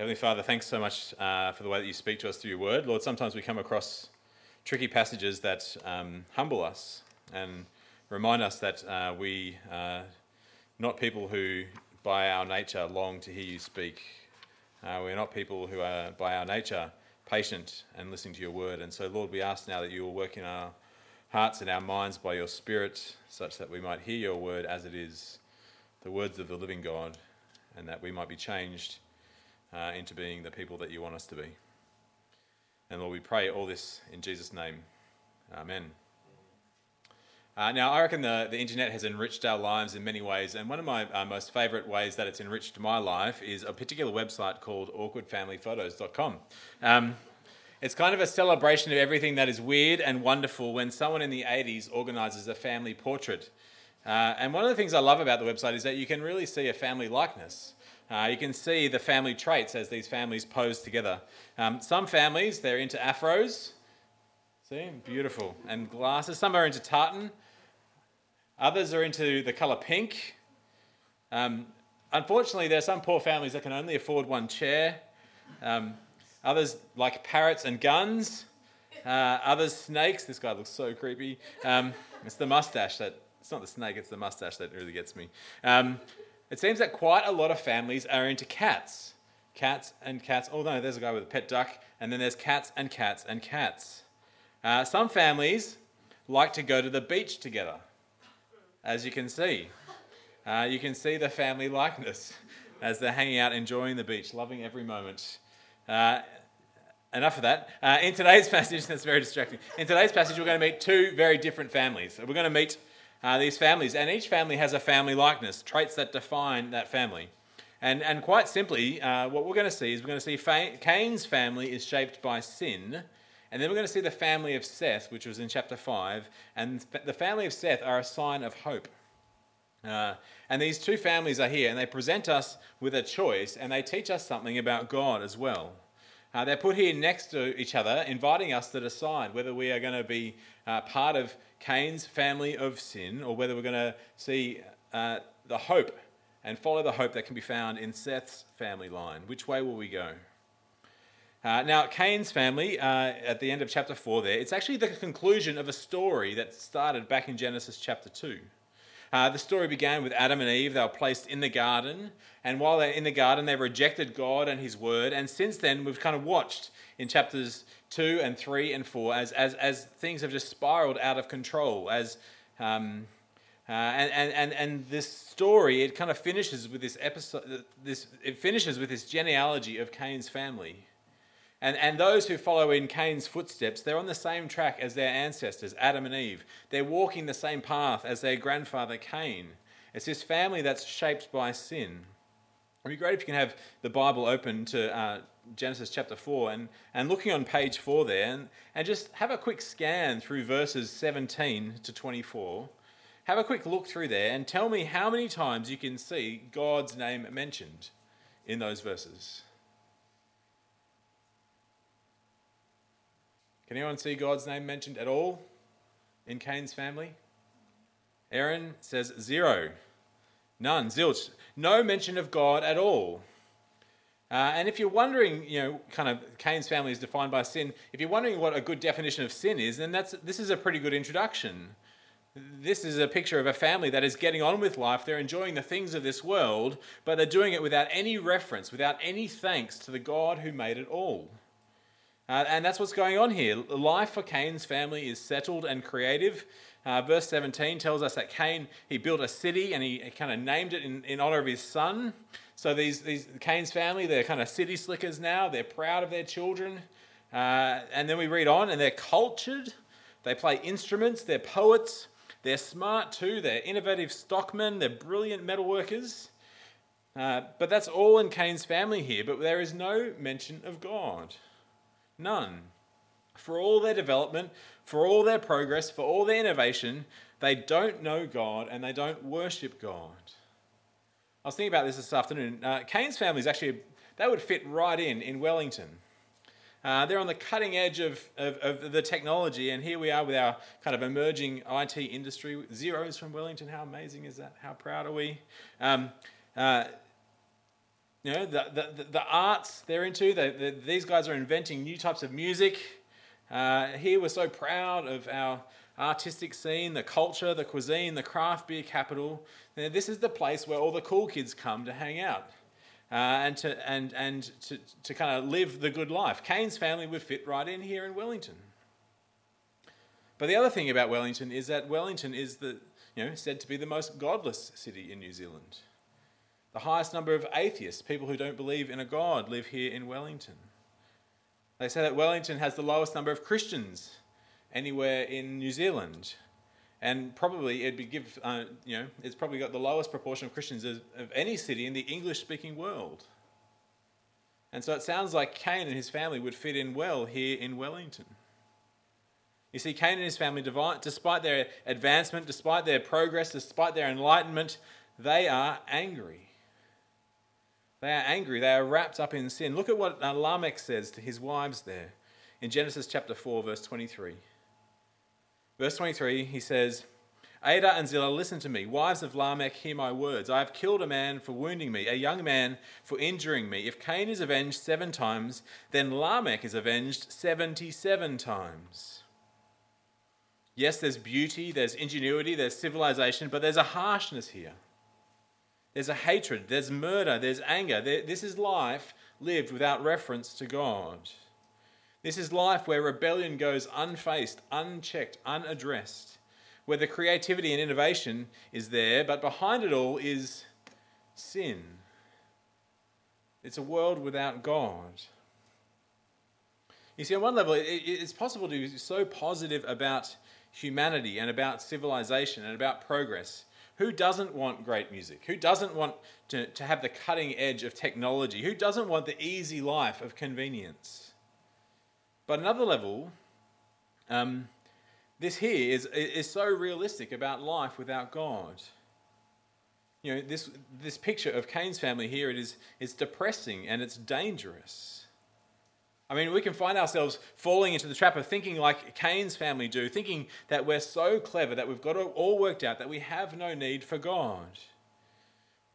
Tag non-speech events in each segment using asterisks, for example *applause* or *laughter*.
Heavenly Father, thanks so much uh, for the way that you speak to us through your word. Lord, sometimes we come across tricky passages that um, humble us and remind us that uh, we are not people who, by our nature, long to hear you speak. Uh, we're not people who are, by our nature, patient and listening to your word. And so, Lord, we ask now that you will work in our hearts and our minds by your Spirit, such that we might hear your word as it is, the words of the living God, and that we might be changed uh, into being the people that you want us to be. And Lord, we pray all this in Jesus' name. Amen. Uh, now, I reckon the, the internet has enriched our lives in many ways, and one of my uh, most favourite ways that it's enriched my life is a particular website called awkwardfamilyphotos.com. Um, it's kind of a celebration of everything that is weird and wonderful when someone in the 80s organises a family portrait. Uh, and one of the things I love about the website is that you can really see a family likeness. Uh, you can see the family traits as these families pose together. Um, some families, they're into afros. See, beautiful. And glasses. Some are into tartan. Others are into the colour pink. Um, unfortunately, there are some poor families that can only afford one chair. Um, others like parrots and guns. Uh, others snakes. This guy looks so creepy. Um, it's the mustache that. It's not the snake. It's the mustache that really gets me. It seems that quite a lot of families are into cats. Cats and cats. Oh, no, there's a guy with a pet duck, and then there's cats and cats and cats. Uh, some families like to go to the beach together, as you can see. Uh, you can see the family likeness *laughs* as they're hanging out, enjoying the beach, loving every moment. Uh, enough of that. Uh, in today's *laughs* passage, that's very distracting. In today's passage, we're going to meet two very different families. We're going to meet uh, these families, and each family has a family likeness, traits that define that family. And, and quite simply, uh, what we're going to see is we're going to see Fa- Cain's family is shaped by sin, and then we're going to see the family of Seth, which was in chapter 5, and the family of Seth are a sign of hope. Uh, and these two families are here, and they present us with a choice, and they teach us something about God as well. Uh, they're put here next to each other, inviting us to decide whether we are going to be uh, part of Cain's family of sin or whether we're going to see uh, the hope and follow the hope that can be found in Seth's family line. Which way will we go? Uh, now, Cain's family, uh, at the end of chapter 4 there, it's actually the conclusion of a story that started back in Genesis chapter 2. Uh, the story began with Adam and Eve. They were placed in the garden, and while they're in the garden, they rejected God and His word. And since then, we've kind of watched in chapters 2 and 3 and 4 as, as, as things have just spiraled out of control. As, um, uh, and, and, and this story, it kind of finishes with this episode, this, it finishes with this genealogy of Cain's family. And, and those who follow in Cain's footsteps, they're on the same track as their ancestors, Adam and Eve. They're walking the same path as their grandfather Cain. It's this family that's shaped by sin. It'd be great if you can have the Bible open to uh, Genesis chapter 4 and, and looking on page 4 there and, and just have a quick scan through verses 17 to 24. Have a quick look through there and tell me how many times you can see God's name mentioned in those verses. Can anyone see God's name mentioned at all in Cain's family? Aaron says zero. None, zilch. No mention of God at all. Uh, and if you're wondering, you know, kind of Cain's family is defined by sin, if you're wondering what a good definition of sin is, then that's, this is a pretty good introduction. This is a picture of a family that is getting on with life. They're enjoying the things of this world, but they're doing it without any reference, without any thanks to the God who made it all. Uh, and that's what's going on here. Life for Cain's family is settled and creative. Uh, verse 17 tells us that Cain, he built a city and he, he kind of named it in, in honor of his son. So these, these Cain's family, they're kind of city slickers now. They're proud of their children. Uh, and then we read on, and they're cultured. They play instruments. They're poets. They're smart too. They're innovative stockmen. They're brilliant metalworkers. Uh, but that's all in Cain's family here. But there is no mention of God. None. For all their development, for all their progress, for all their innovation, they don't know God and they don't worship God. I was thinking about this this afternoon. Uh, Cain's family is actually, they would fit right in in Wellington. Uh, they're on the cutting edge of, of, of, the technology, and here we are with our kind of emerging IT industry. Xero's from Wellington, how amazing is that? How proud are we? Um, uh, You know, the, the, the arts they're into, these guys are inventing new types of music. Uh, here we're so proud of our artistic scene, the culture, the cuisine, the craft beer capital. This is the place where all the cool kids come to hang out uh, and, to, and, and to, to kind of live the good life. Cain's family would fit right in here in Wellington. But the other thing about Wellington is that Wellington is the, you know, said to be the most godless city in New Zealand. The highest number of atheists, people who don't believe in a God, live here in Wellington. They say that Wellington has the lowest number of Christians anywhere in New Zealand. And probably it'd be give, uh, you know, it's probably got the lowest proportion of Christians of, of any city in the English speaking world. And so it sounds like Cain and his family would fit in well here in Wellington. You see, Cain and his family, despite their advancement, despite their progress, despite their enlightenment, they are angry. They are angry. They are wrapped up in sin. Look at what uh, Lamech says to his wives there in Genesis chapter 4, verse 23. Verse 23, he says, Adah and Zillah, listen to me. Wives of Lamech, hear my words. I have killed a man for wounding me, a young man for injuring me. If Cain is avenged seven times, then Lamech is avenged 77 times. Yes, there's beauty, there's ingenuity, there's civilization, but there's a harshness here. There's a hatred, there's murder, there's anger. This is life lived without reference to God. This is life where rebellion goes unfaced, unchecked, unaddressed, where the creativity and innovation is there, but behind it all is sin. It's a world without God. You see, on one level, it's possible to be so positive about humanity and about civilization and about progress. Who doesn't want great music? Who doesn't want to, to have the cutting edge of technology? Who doesn't want the easy life of convenience? But another level, um, this here is, is so realistic about life without God. You know, this, this picture of Cain's family here, it is, it's depressing and it's dangerous. I mean, we can find ourselves falling into the trap of thinking like Cain's family do, thinking that we're so clever, that we've got it all worked out, that we have no need for God.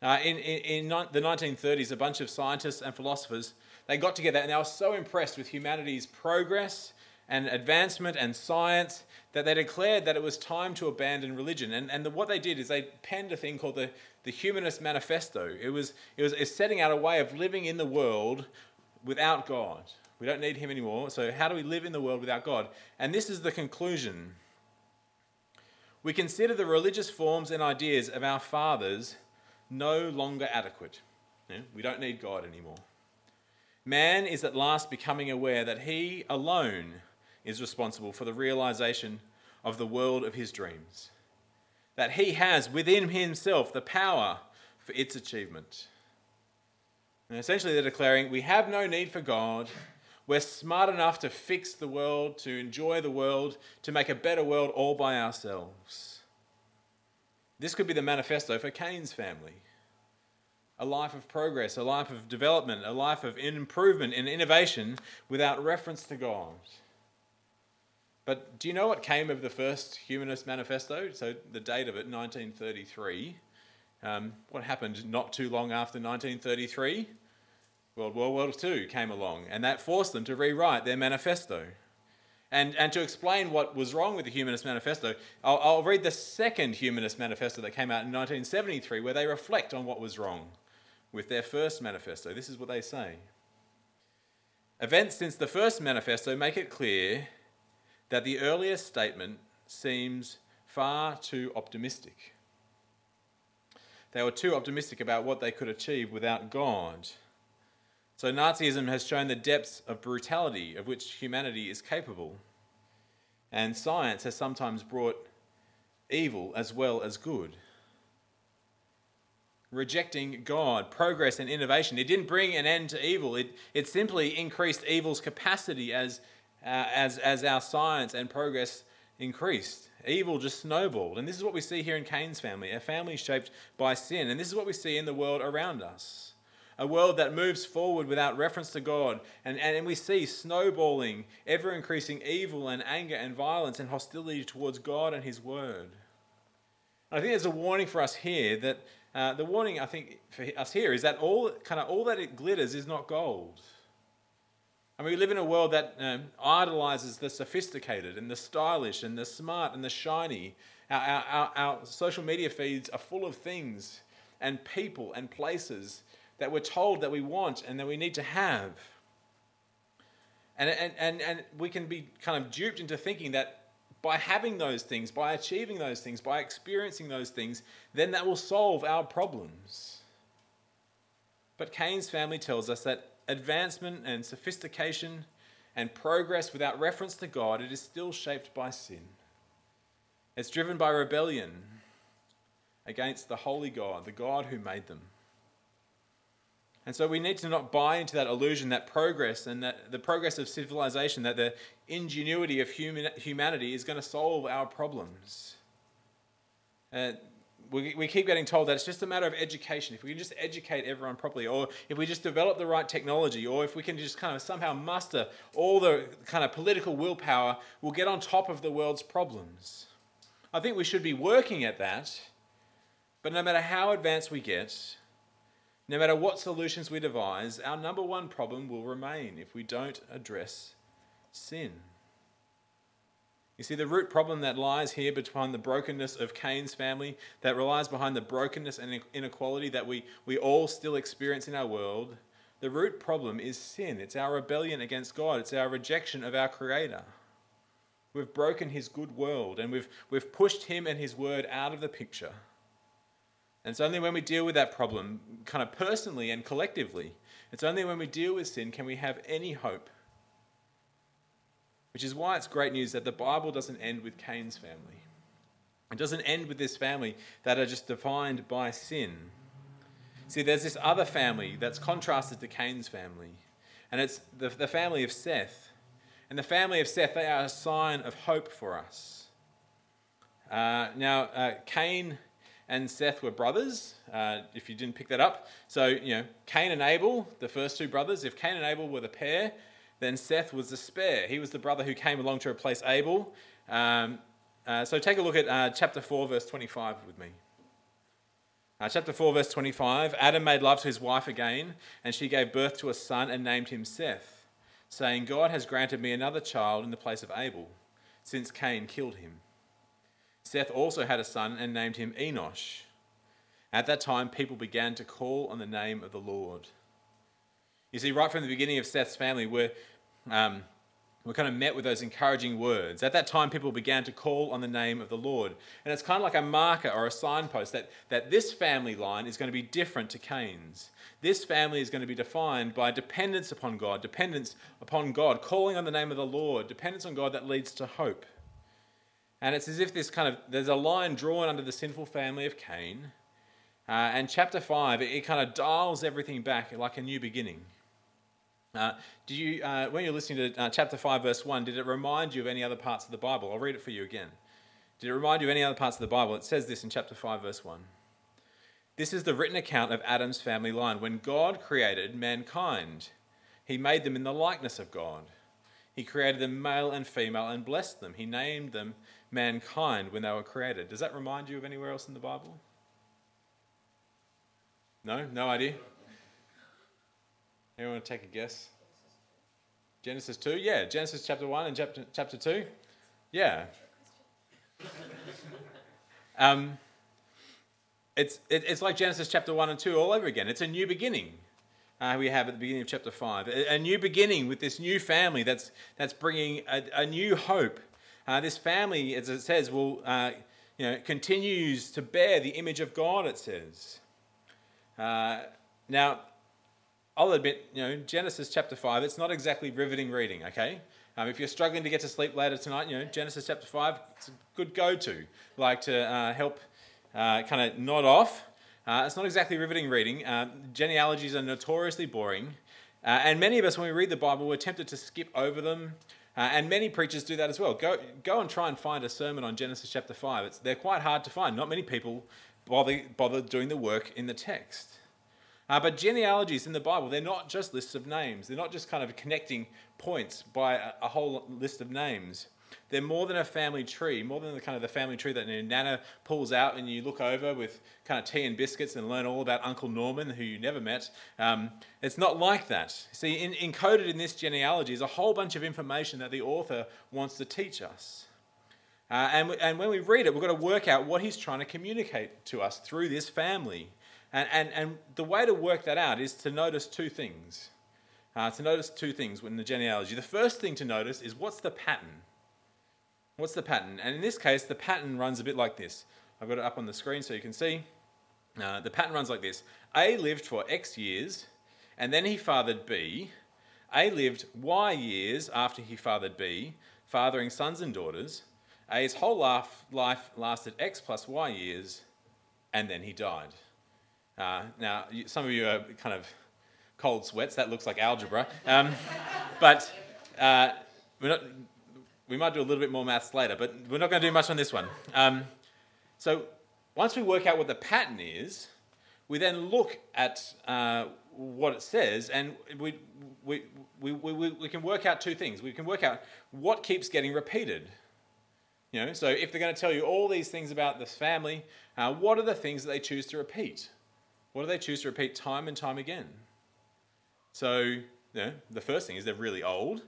Uh, in, in, in the 1930s, a bunch of scientists and philosophers they got together and they were so impressed with humanity's progress and advancement and science that they declared that it was time to abandon religion. And, and the, what they did is they penned a thing called the, the Humanist Manifesto. It was, it was setting out a way of living in the world without God. We don't need Him anymore. So, how do we live in the world without God? And this is the conclusion. We consider the religious forms and ideas of our fathers no longer adequate. We don't need God anymore. Man is at last becoming aware that he alone is responsible for the realization of the world of his dreams, that he has within himself the power for its achievement. And essentially, they're declaring we have no need for God. We're smart enough to fix the world, to enjoy the world, to make a better world all by ourselves. This could be the manifesto for Cain's family a life of progress, a life of development, a life of improvement and innovation without reference to God. But do you know what came of the first Humanist Manifesto? So, the date of it, 1933. Um, what happened not too long after 1933? World War II came along, and that forced them to rewrite their manifesto. And, and to explain what was wrong with the Humanist Manifesto, I'll, I'll read the second Humanist Manifesto that came out in 1973, where they reflect on what was wrong with their first manifesto. This is what they say Events since the first manifesto make it clear that the earlier statement seems far too optimistic. They were too optimistic about what they could achieve without God. So, Nazism has shown the depths of brutality of which humanity is capable. And science has sometimes brought evil as well as good rejecting God, progress, and innovation. It didn't bring an end to evil, it, it simply increased evil's capacity as, uh, as, as our science and progress increased. Evil just snowballed. And this is what we see here in Cain's family a family shaped by sin. And this is what we see in the world around us a world that moves forward without reference to God. And, and we see snowballing, ever increasing evil and anger and violence and hostility towards God and His Word. I think there's a warning for us here that uh, the warning I think for us here is that all kind of all that it glitters is not gold. I mean, we live in a world that um, idolizes the sophisticated and the stylish and the smart and the shiny. Our, our, our social media feeds are full of things and people and places that we're told that we want and that we need to have. And, and, and, and we can be kind of duped into thinking that by having those things, by achieving those things, by experiencing those things, then that will solve our problems. But Cain's family tells us that advancement and sophistication and progress without reference to God, it is still shaped by sin. It's driven by rebellion against the holy God, the God who made them. And so we need to not buy into that illusion that progress and that the progress of civilization, that the ingenuity of human, humanity is going to solve our problems. Uh, we, we keep getting told that it's just a matter of education. If we can just educate everyone properly, or if we just develop the right technology, or if we can just kind of somehow muster all the kind of political willpower, we'll get on top of the world's problems. I think we should be working at that, but no matter how advanced we get, no matter what solutions we devise, our number one problem will remain if we don't address sin. You see, the root problem that lies here behind the brokenness of Cain's family, that relies behind the brokenness and inequality that we, we all still experience in our world, the root problem is sin. It's our rebellion against God, it's our rejection of our Creator. We've broken His good world and we've, we've pushed Him and His word out of the picture. And it's only when we deal with that problem, kind of personally and collectively, it's only when we deal with sin can we have any hope. Which is why it's great news that the Bible doesn't end with Cain's family. It doesn't end with this family that are just defined by sin. See, there's this other family that's contrasted to Cain's family, and it's the, the family of Seth. And the family of Seth, they are a sign of hope for us. Uh, now, uh, Cain and Seth were brothers, uh, if you didn't pick that up. So, you know, Cain and Abel, the first two brothers, if Cain and Abel were the pair, then Seth was the spare. He was the brother who came along to replace Abel. Um, uh, so take a look at uh, chapter 4, verse 25 with me. Uh, chapter 4, verse 25 Adam made love to his wife again, and she gave birth to a son and named him Seth, saying, God has granted me another child in the place of Abel, since Cain killed him. Seth also had a son and named him Enosh. At that time, people began to call on the name of the Lord. You see, right from the beginning of Seth's family, we're, um, we're kind of met with those encouraging words. At that time, people began to call on the name of the Lord. And it's kind of like a marker or a signpost that, that this family line is going to be different to Cain's. This family is going to be defined by dependence upon God, dependence upon God, calling on the name of the Lord, dependence on God that leads to hope. And it's as if this kind of, there's a line drawn under the sinful family of Cain. Uh, and chapter 5, it, it, kind of dials everything back like a new beginning. Uh, did you, uh, when you're listening to uh, chapter 5, verse 1, did it remind you of any other parts of the Bible? I'll read it for you again. Did it remind you of any other parts of the Bible? It says this in chapter 5, verse 1. This is the written account of Adam's family line. When God created mankind, he made them in the likeness of God. He created them male and female and blessed them. He named them mankind when they were created. Does that remind you of anywhere else in the Bible? No? No idea? Anyone want to take a guess? Genesis 2? Yeah, Genesis chapter 1 and chapter, chapter 2? Yeah. um, it's, it, it's like Genesis chapter 1 and 2 all over again. It's a new beginning. Uh, we have at the beginning of chapter 5. A, a, new beginning with this new family that's, that's bringing a, a new hope uh, this family, as it says, will uh, you know continues to bear the image of God. It says. Uh, now, I'll admit, you know, Genesis chapter five. It's not exactly riveting reading. Okay, um, if you're struggling to get to sleep later tonight, you know, Genesis chapter five. It's a good go-to, like to uh, help uh, kind of nod off. Uh, it's not exactly riveting reading. Genealogies are notoriously boring. And many of us, when we read the Bible, we're tempted to skip over them uh, and many preachers do that as well. Go, go and try and find a sermon on Genesis chapter 5. It's, they're quite hard to find. Not many people bother, bother doing the work in the text. Uh, but genealogies in the Bible, they're not just lists of names. They're not just kind of connecting points by a, a whole list of names. They're more than a family tree, more than the kind of the family tree that your Nana pulls out and you look over with kind of tea and biscuits and learn all about Uncle Norman, who you never met. Um, it's not like that. See, in, encoded in this genealogy is a whole bunch of information that the author wants to teach us. Uh, and, and when we read it, we've got to work out what he's trying to communicate to us through this family. And, and, and the way to work that out is to notice two things. Uh, to notice two things in the genealogy. The first thing to notice is what's the pattern? What's the pattern? And in this case, the pattern runs a bit like this. I've got it up on the screen so you can see. Uh, the pattern runs like this A lived for X years, and then he fathered B. A lived Y years after he fathered B, fathering sons and daughters. A's whole life, life lasted X plus Y years, and then he died. Uh, now, some of you are kind of cold sweats. That looks like algebra. Um, *laughs* but uh, we're not, we might do a little bit more maths later, but we're not going to do much on this one. Um, so once we work out what the pattern is, we then look at uh, what it says, and we, we, we, we, we can work out two things. We can work out what keeps getting repeated. You know, so if they're going to tell you all these things about this family, uh, what are the things that they choose to repeat? What do they choose to repeat time and time again? So, you know, the first thing is they're really old.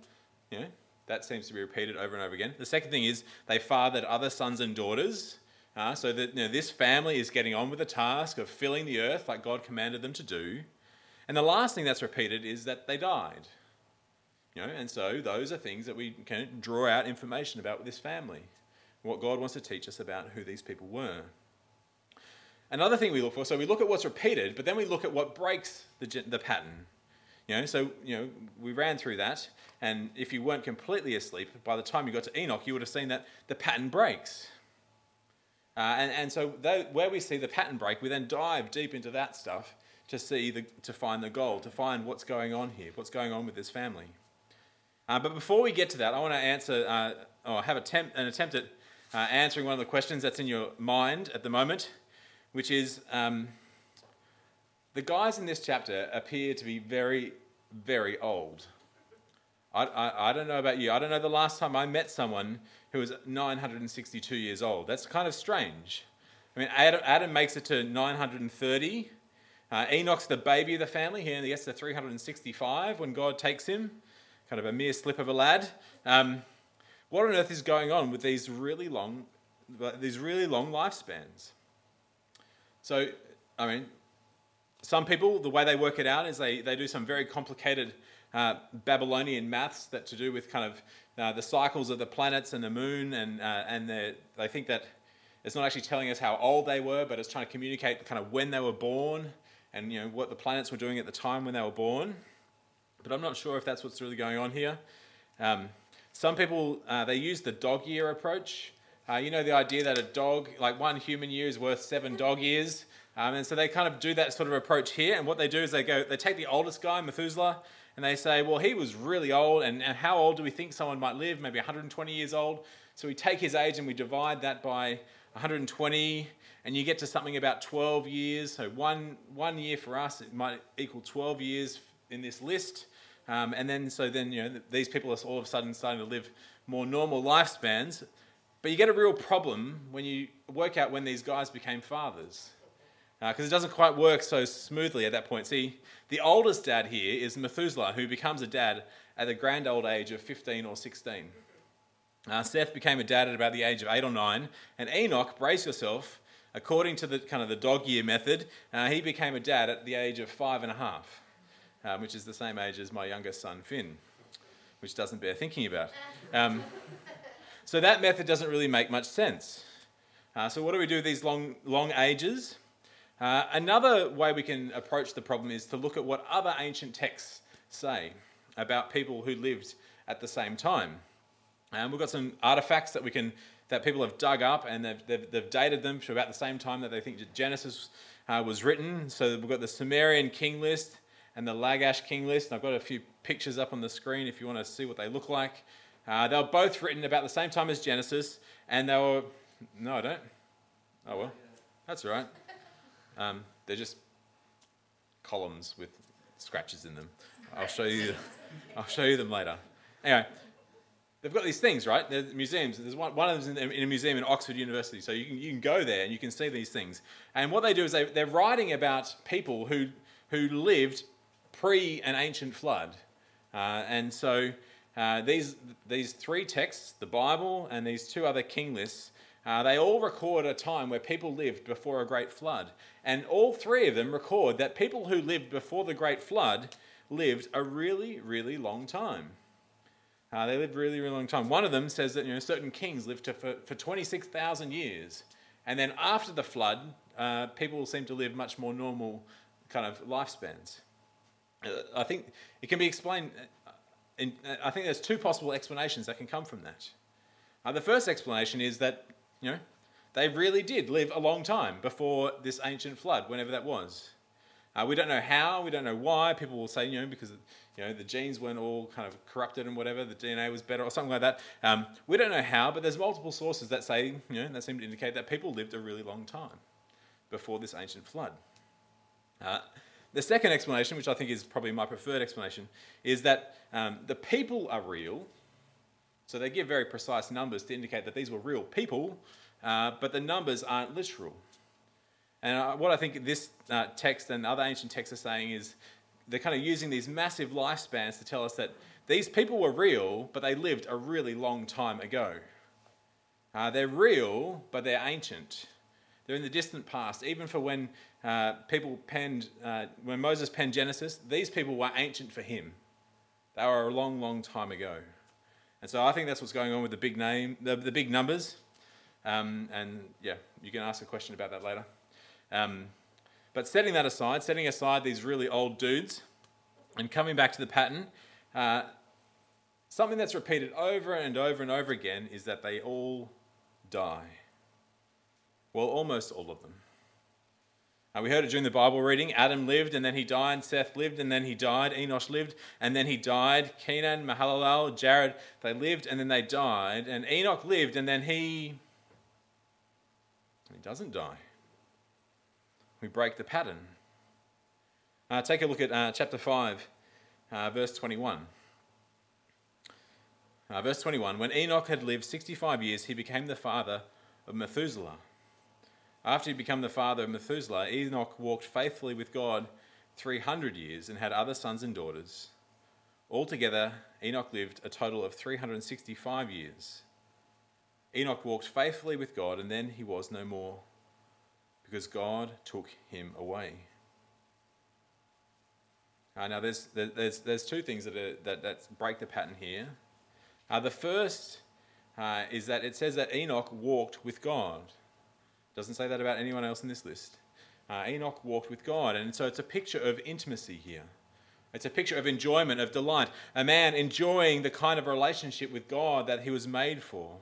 You know, that seems to be repeated over and over again. The second thing is they fathered other sons and daughters. Uh, so that you know, this family is getting on with the task of filling the earth like God commanded them to do. And the last thing that's repeated is that they died. You know, and so those are things that we can draw out information about with this family what God wants to teach us about who these people were. Another thing we look for, so we look at what's repeated, but then we look at what breaks the, the pattern. You know, so you know, we ran through that, and if you weren't completely asleep, by the time you got to Enoch, you would have seen that the pattern breaks. Uh, and, and so where we see the pattern break, we then dive deep into that stuff to see the, to find the goal, to find what's going on here, what's going on with this family. Uh, but before we get to that, I want to answer uh, or have attempt, an attempt at uh, answering one of the questions that's in your mind at the moment, which is um, the guys in this chapter appear to be very, very old. I, I, I, don't know about you. I don't know the last time I met someone who was 962 years old. That's kind of strange. I mean, Adam, Adam makes it to 930. Uh, Enoch's the baby of the family. Here. He only gets to 365 when God takes him. Kind of a mere slip of a lad. Um, what on earth is going on with these really long, these really long lifespans? So, I mean, some people, the way they work it out is they, they do some very complicated uh, Babylonian maths that to do with kind of uh, the cycles of the planets and the moon, and, uh, and they think that it's not actually telling us how old they were, but it's trying to communicate kind of when they were born and you know what the planets were doing at the time when they were born. But I'm not sure if that's what's really going on here. Um, some people, uh, they use the dog year approach. Uh, you know, the idea that a dog, like one human year is worth seven dog years. Um, and so they kind of do that sort of approach here. And what they do is they go, they take the oldest guy, Methuselah, and they say, well, he was really old. And, and how old do we think someone might live? Maybe 120 years old. So we take his age and we divide that by 120, and you get to something about 12 years. So one, one year for us, it might equal 12 years in this list. Um, and then, so then, you know, these people are all of a sudden starting to live more normal lifespans. But you get a real problem when you work out when these guys became fathers. Because uh, it doesn't quite work so smoothly at that point. See, the oldest dad here is Methuselah, who becomes a dad at the grand old age of 15 or 16. Uh, Seth became a dad at about the age of 8 or 9. And Enoch, brace yourself, according to the kind of the dog year method, uh, he became a dad at the age of five and a half um, which is the same age as my youngest son, Finn, which doesn't bear thinking about. Um, so that method doesn't really make much sense. Uh, so, what do we do with these long, long ages? Uh, another way we can approach the problem is to look at what other ancient texts say about people who lived at the same time. And we've got some artifacts that we can that people have dug up and they've, they've, they've dated them to about the same time that they think Genesis uh, was written. So we've got the Sumerian king list, and the Lagash King list. And I've got a few pictures up on the screen if you want to see what they look like. Uh, they were both written about the same time as Genesis, and they were. No, I don't. Oh well, that's all right. Um, they're just columns with scratches in them. I'll show you. *laughs* I'll show you them later. Anyway, they've got these things, right? There's museums. There's one, one of them's in, in, a museum in Oxford University. So you can, you can go there and you can see these things. And what they do is they, they're writing about people who, who lived pre an ancient flood. Uh, and so uh, these, these three texts, the Bible and these two other king lists, uh, they all record a time where people lived before a great flood. And all three of them record that people who lived before the great flood lived a really, really long time. Uh, they lived really, really long time. One of them says that you know certain kings lived to, for, for 26,000 years, and then after the flood, uh, people seem to live much more normal kind of lifespans. Uh, I think it can be explained. Uh, in, uh, I think there's two possible explanations that can come from that. Uh, the first explanation is that you know they really did live a long time before this ancient flood, whenever that was. Uh, we don't know how, we don't know why. People will say, you know, because you know the genes weren't all kind of corrupted and whatever, the DNA was better or something like that. Um, we don't know how, but there's multiple sources that say, you know, that seem to indicate that people lived a really long time before this ancient flood. Uh, the second explanation, which I think is probably my preferred explanation, is that um, the people are real. So they give very precise numbers to indicate that these were real people, uh, but the numbers aren't literal. And uh, what I think this uh, text and other ancient texts are saying is they're kind of using these massive lifespans to tell us that these people were real, but they lived a really long time ago. Uh, they're real, but they're ancient. They're in the distant past. Even for when uh, people penned, uh, when Moses penned Genesis, these people were ancient for him. They were a long, long time ago. And so I think that's what's going on with the big name, the, the big numbers. Um, and yeah, you can ask a question about that later. Um, but setting that aside, setting aside these really old dudes, and coming back to the pattern, uh, something that's repeated over and over and over again is that they all die. Well, almost all of them. Uh, we heard it during the Bible reading. Adam lived and then he died. Seth lived and then he died. Enosh lived and then he died. Kenan, Mahalalel, Jared, they lived and then they died. And Enoch lived and then he. He doesn't die we break the pattern. Uh, take a look at uh, chapter 5, uh, verse 21. Uh, verse 21 When Enoch had lived 65 years, he became the father of Methuselah. After he became the father of Methuselah, Enoch walked faithfully with God 300 years and had other sons and daughters. Altogether, Enoch lived a total of 365 years. Enoch walked faithfully with God, and then he was no more because God took him away. Uh, now, there's, there's, there's two things that, are, that, that break the pattern here. Uh, the first uh, is that it says that Enoch walked with God. Doesn't say that about anyone else in this list. Uh, Enoch walked with God, and so it's a picture of intimacy here. It's a picture of enjoyment, of delight. A man enjoying the kind of relationship with God that he was made for.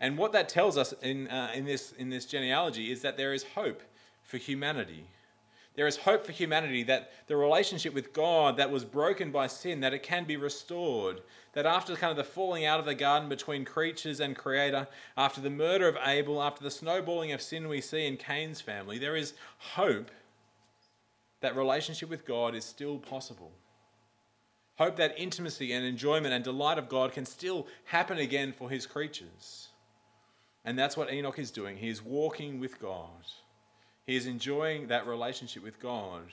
And what that tells us in, uh, in, this, in this genealogy is that there is hope for humanity. There is hope for humanity that the relationship with God that was broken by sin, that it can be restored. That after kind of the falling out of the garden between creatures and creator, after the murder of Abel, after the snowballing of sin we see in Cain's family, there is hope that relationship with God is still possible. Hope that intimacy and enjoyment and delight of God can still happen again for his creatures. And that's what Enoch is doing. He is walking with God, he is enjoying that relationship with God.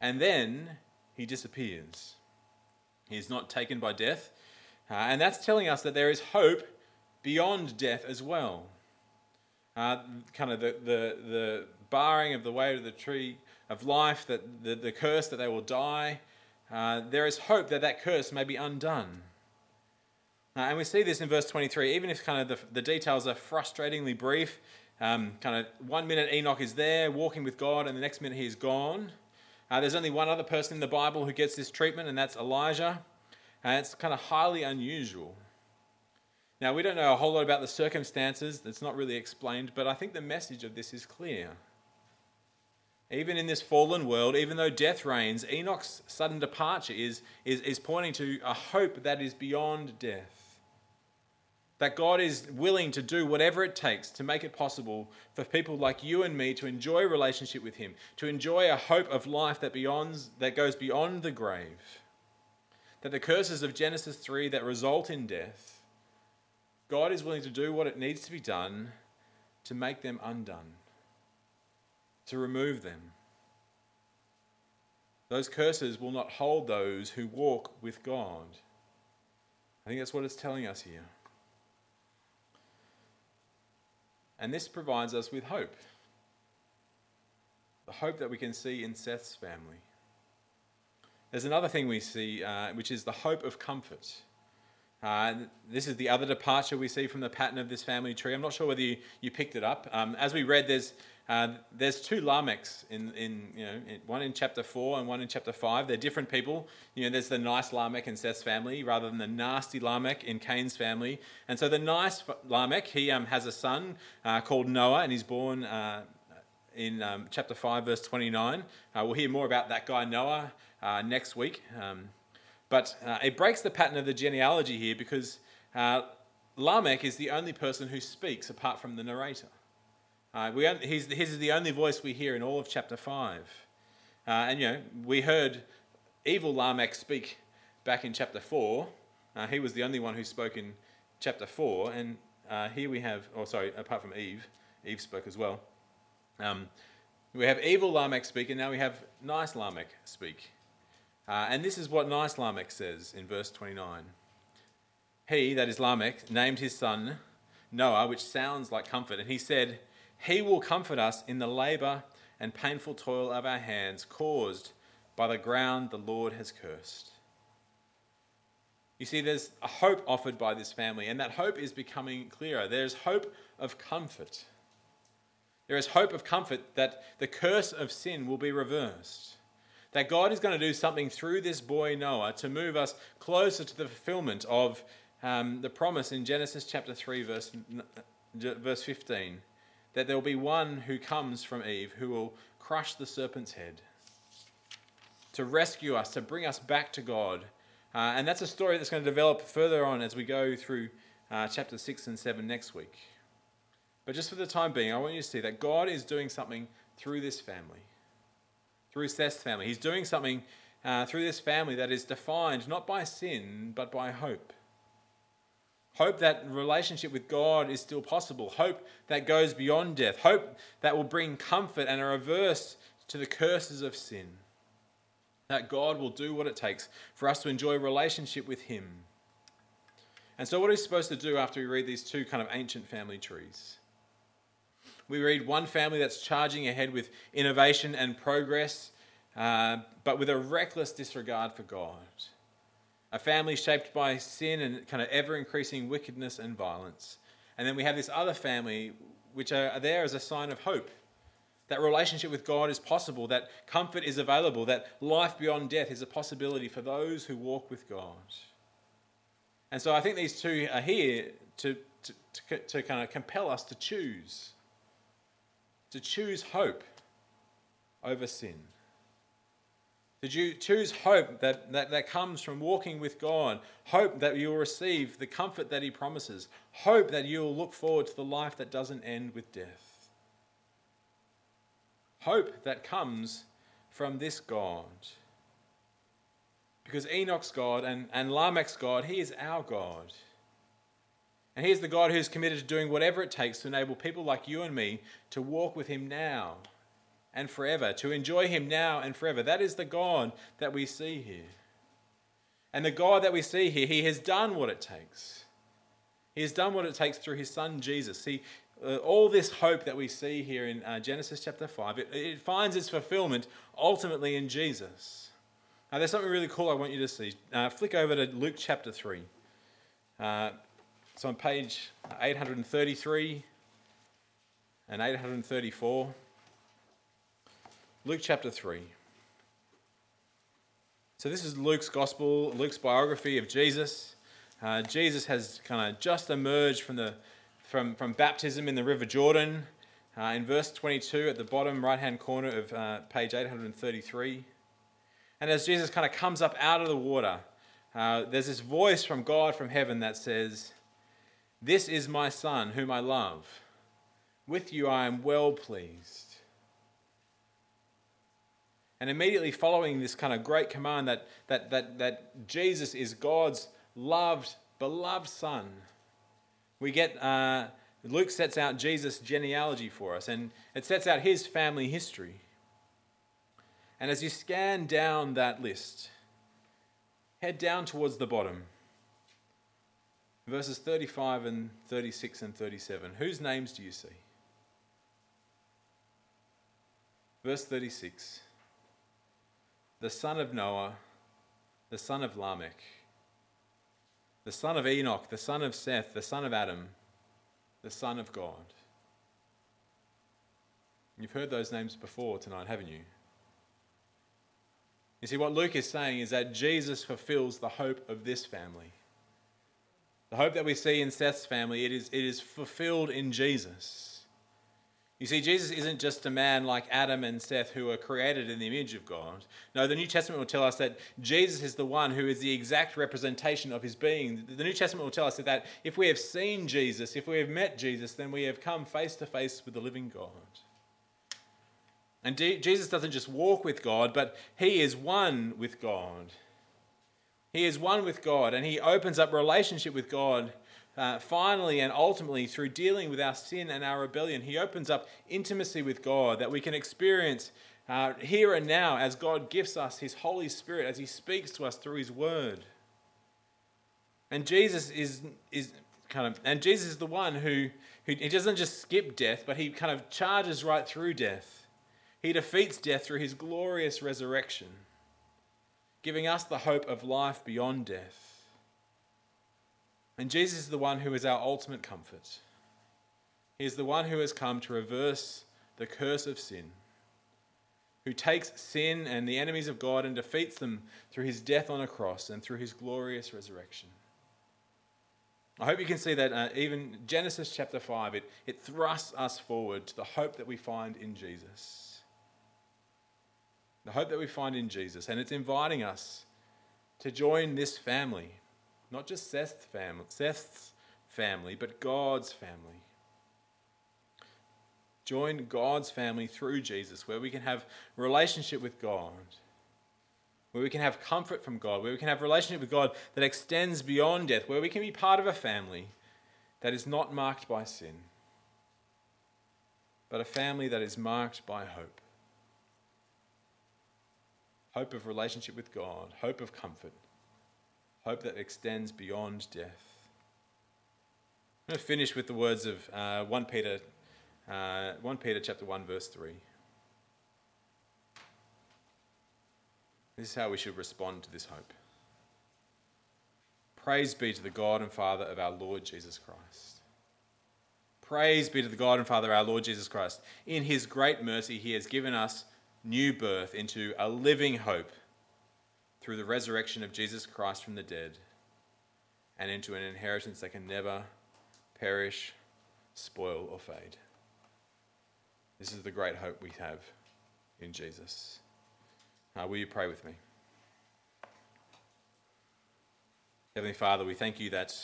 And then he disappears. He is not taken by death. Uh, and that's telling us that there is hope beyond death as well. Uh, kind of the, the, the barring of the way to the tree of life, that the, the curse that they will die, uh, there is hope that that curse may be undone. Uh, and we see this in verse 23, even if kind of the, the details are frustratingly brief. Um, kind of one minute Enoch is there walking with God, and the next minute he is gone. Uh, there's only one other person in the Bible who gets this treatment, and that's Elijah. And it's kind of highly unusual. Now, we don't know a whole lot about the circumstances, it's not really explained, but I think the message of this is clear. Even in this fallen world, even though death reigns, Enoch's sudden departure is, is, is pointing to a hope that is beyond death. That God is willing to do whatever it takes to make it possible for people like you and me to enjoy a relationship with Him, to enjoy a hope of life that, beyond, that goes beyond the grave. that the curses of Genesis 3 that result in death, God is willing to do what it needs to be done to make them undone, to remove them. Those curses will not hold those who walk with God. I think that's what it's telling us here. And this provides us with hope. The hope that we can see in Seth's family. There's another thing we see, uh, which is the hope of comfort. Uh, this is the other departure we see from the pattern of this family tree. I'm not sure whether you, you picked it up. Um, as we read, there's, uh, there's two Lamechs, in, in, you know, one in chapter 4 and one in chapter 5. They're different people. You know, there's the nice Lamech in Seth's family rather than the nasty Lamech in Cain's family. And so the nice Lamech, he um, has a son uh, called Noah, and he's born uh, in um, chapter 5, verse 29. Uh, we'll hear more about that guy Noah uh, next week. Um, but uh, it breaks the pattern of the genealogy here because Lamech is the only person who speaks apart from the narrator. Uh, we, he's, his is the only voice we hear in all of chapter 5. Uh, and, you know, we heard evil Lamech speak back in chapter 4. he was the only one who spoke in chapter 4. And here we have, oh, sorry, apart from Eve, Eve spoke as well. Um, we have evil Lamech speak, and now we have nice Lamech speak. Uh, and this is what nice Lamech says in verse 29. He, that is Lamech, named his son Noah, which sounds like comfort, and he said, He will comfort us in the labour and painful toil of our hands caused by the ground the Lord has cursed. You see, there's a hope offered by this family, and that hope is becoming clearer. There's hope of comfort. There is hope of comfort that the curse of sin will be reversed. That God is going to do something through this boy Noah to move us closer to the fulfillment of um, the promise in Genesis chapter 3, verse, verse 15, that there will be one who comes from Eve who will crush the serpent's head to rescue us, to bring us back to God. Uh, and that's a story that's going to develop further on as we go through uh, chapter 6 and 7 next week. But just for the time being, I want you to see that God is doing something through this family, through Seth's family. He's doing something uh, through this family that is defined not by sin, but by hope. Hope that relationship with God is still possible. Hope that goes beyond death. Hope that will bring comfort and a reverse to the curses of sin. That God will do what it takes for us to enjoy relationship with Him. And so, what are we supposed to do after we read these two kind of ancient family trees? We read one family that's charging ahead with innovation and progress, uh, but with a reckless disregard for God. A family shaped by sin and kind of ever increasing wickedness and violence. And then we have this other family which are there as a sign of hope. That relationship with God is possible, that comfort is available, that life beyond death is a possibility for those who walk with God. And so I think these two are here to, to, to, to kind of compel us to choose to choose hope over sin. To choose hope that, that, that comes from walking with God, hope that you'll receive the comfort that He promises, hope that you'll look forward to the life that doesn't end with death. Hope that comes from this God. Because Enoch's God and, and Lamech's God, He is our God. And He is the God who's committed to doing whatever it takes to enable people like you and me to walk with Him now and forever, to enjoy Him now and forever. That is the God that we see here. And the God that we see here, He has done what it takes. He has done what it takes through His Son Jesus. See, uh, all this hope that we see here in uh, Genesis chapter 5, it, it, finds its fulfillment ultimately in Jesus. Now, there's something really cool I want you to see. Uh, flick over to Luke chapter 3. Uh, it's on page 833 and 834. Luke chapter 3. So, this is Luke's gospel, Luke's biography of Jesus. Uh, Jesus has kind of just emerged from, the, from, from baptism in the River Jordan. Uh, in verse 22, at the bottom right hand corner of uh, page 833. And as Jesus kind of comes up out of the water, uh, there's this voice from God from heaven that says, this is my Son, whom I love. With you I am well pleased. And immediately following this kind of great command that, that, that, that Jesus is God's loved, beloved Son, we get uh, Luke sets out Jesus' genealogy for us, and it sets out his family history. And as you scan down that list, head down towards the bottom. Verses 35 and 36 and 37. Whose names do you see? Verse 36 The son of Noah, the son of Lamech, the son of Enoch, the son of Seth, the son of Adam, the Son of God. You've heard those names before tonight, haven't you? You see, what Luke is saying is that Jesus fulfills the hope of this family. The hope that we see in Seth's family, it is, it is fulfilled in Jesus. You see, Jesus isn't just a man like Adam and Seth who are created in the image of God. No, the New Testament will tell us that Jesus is the one who is the exact representation of his being. The New Testament will tell us that if we have seen Jesus, if we have met Jesus, then we have come face to face with the living God. And Jesus doesn't just walk with God, but he is one with God. He is one with God, and he opens up relationship with God uh, finally and ultimately, through dealing with our sin and our rebellion, He opens up intimacy with God that we can experience uh, here and now as God gives us His Holy Spirit, as He speaks to us through His Word. And Jesus is, is kind of, and Jesus is the one who, who he doesn't just skip death, but he kind of charges right through death. He defeats death through his glorious resurrection, giving us the hope of life beyond death. And Jesus is the one who is our ultimate comfort. He is the one who has come to reverse the curse of sin, who takes sin and the enemies of God and defeats them through his death on a cross and through his glorious resurrection. I hope you can see that uh, even Genesis chapter 5, it, it thrusts us forward to the hope that we find in Jesus. The hope that we find in Jesus. And it's inviting us to join this family not just Seth's family, Seth's family, but God's family. Join God's family through Jesus, where we can have relationship with God, where we can have comfort from God, where we can have relationship with God that extends beyond death, where we can be part of a family that is not marked by sin, but a family that is marked by hope. Hope of relationship with God, hope of comfort hope that extends beyond death. I'm going to finish with the words of uh, 1 Peter, uh, 1 Peter chapter 1, verse 3. This is how we should respond to this hope. Praise be to the God and Father of our Lord Jesus Christ. Praise be to the God and Father of our Lord Jesus Christ. In his great mercy, he has given us new birth into a living hope through the resurrection of Jesus Christ from the dead and into an inheritance that can never perish, spoil, or fade. This is the great hope we have in Jesus. Will you pray with me? Heavenly Father, we thank you that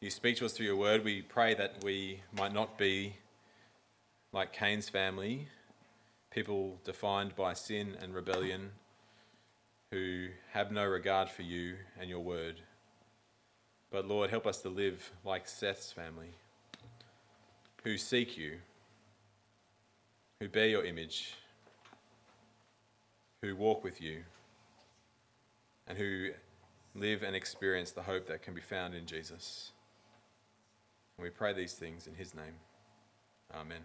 you speak to us through your word. We pray that we might not be like Cain's family, people defined by sin and rebellion who have no regard for you and your word. But Lord, help us to live like Seth's family, who seek you, who bear your image, who walk with you, and who live and experience the hope that can be found in Jesus. And we pray these things in his name. Amen.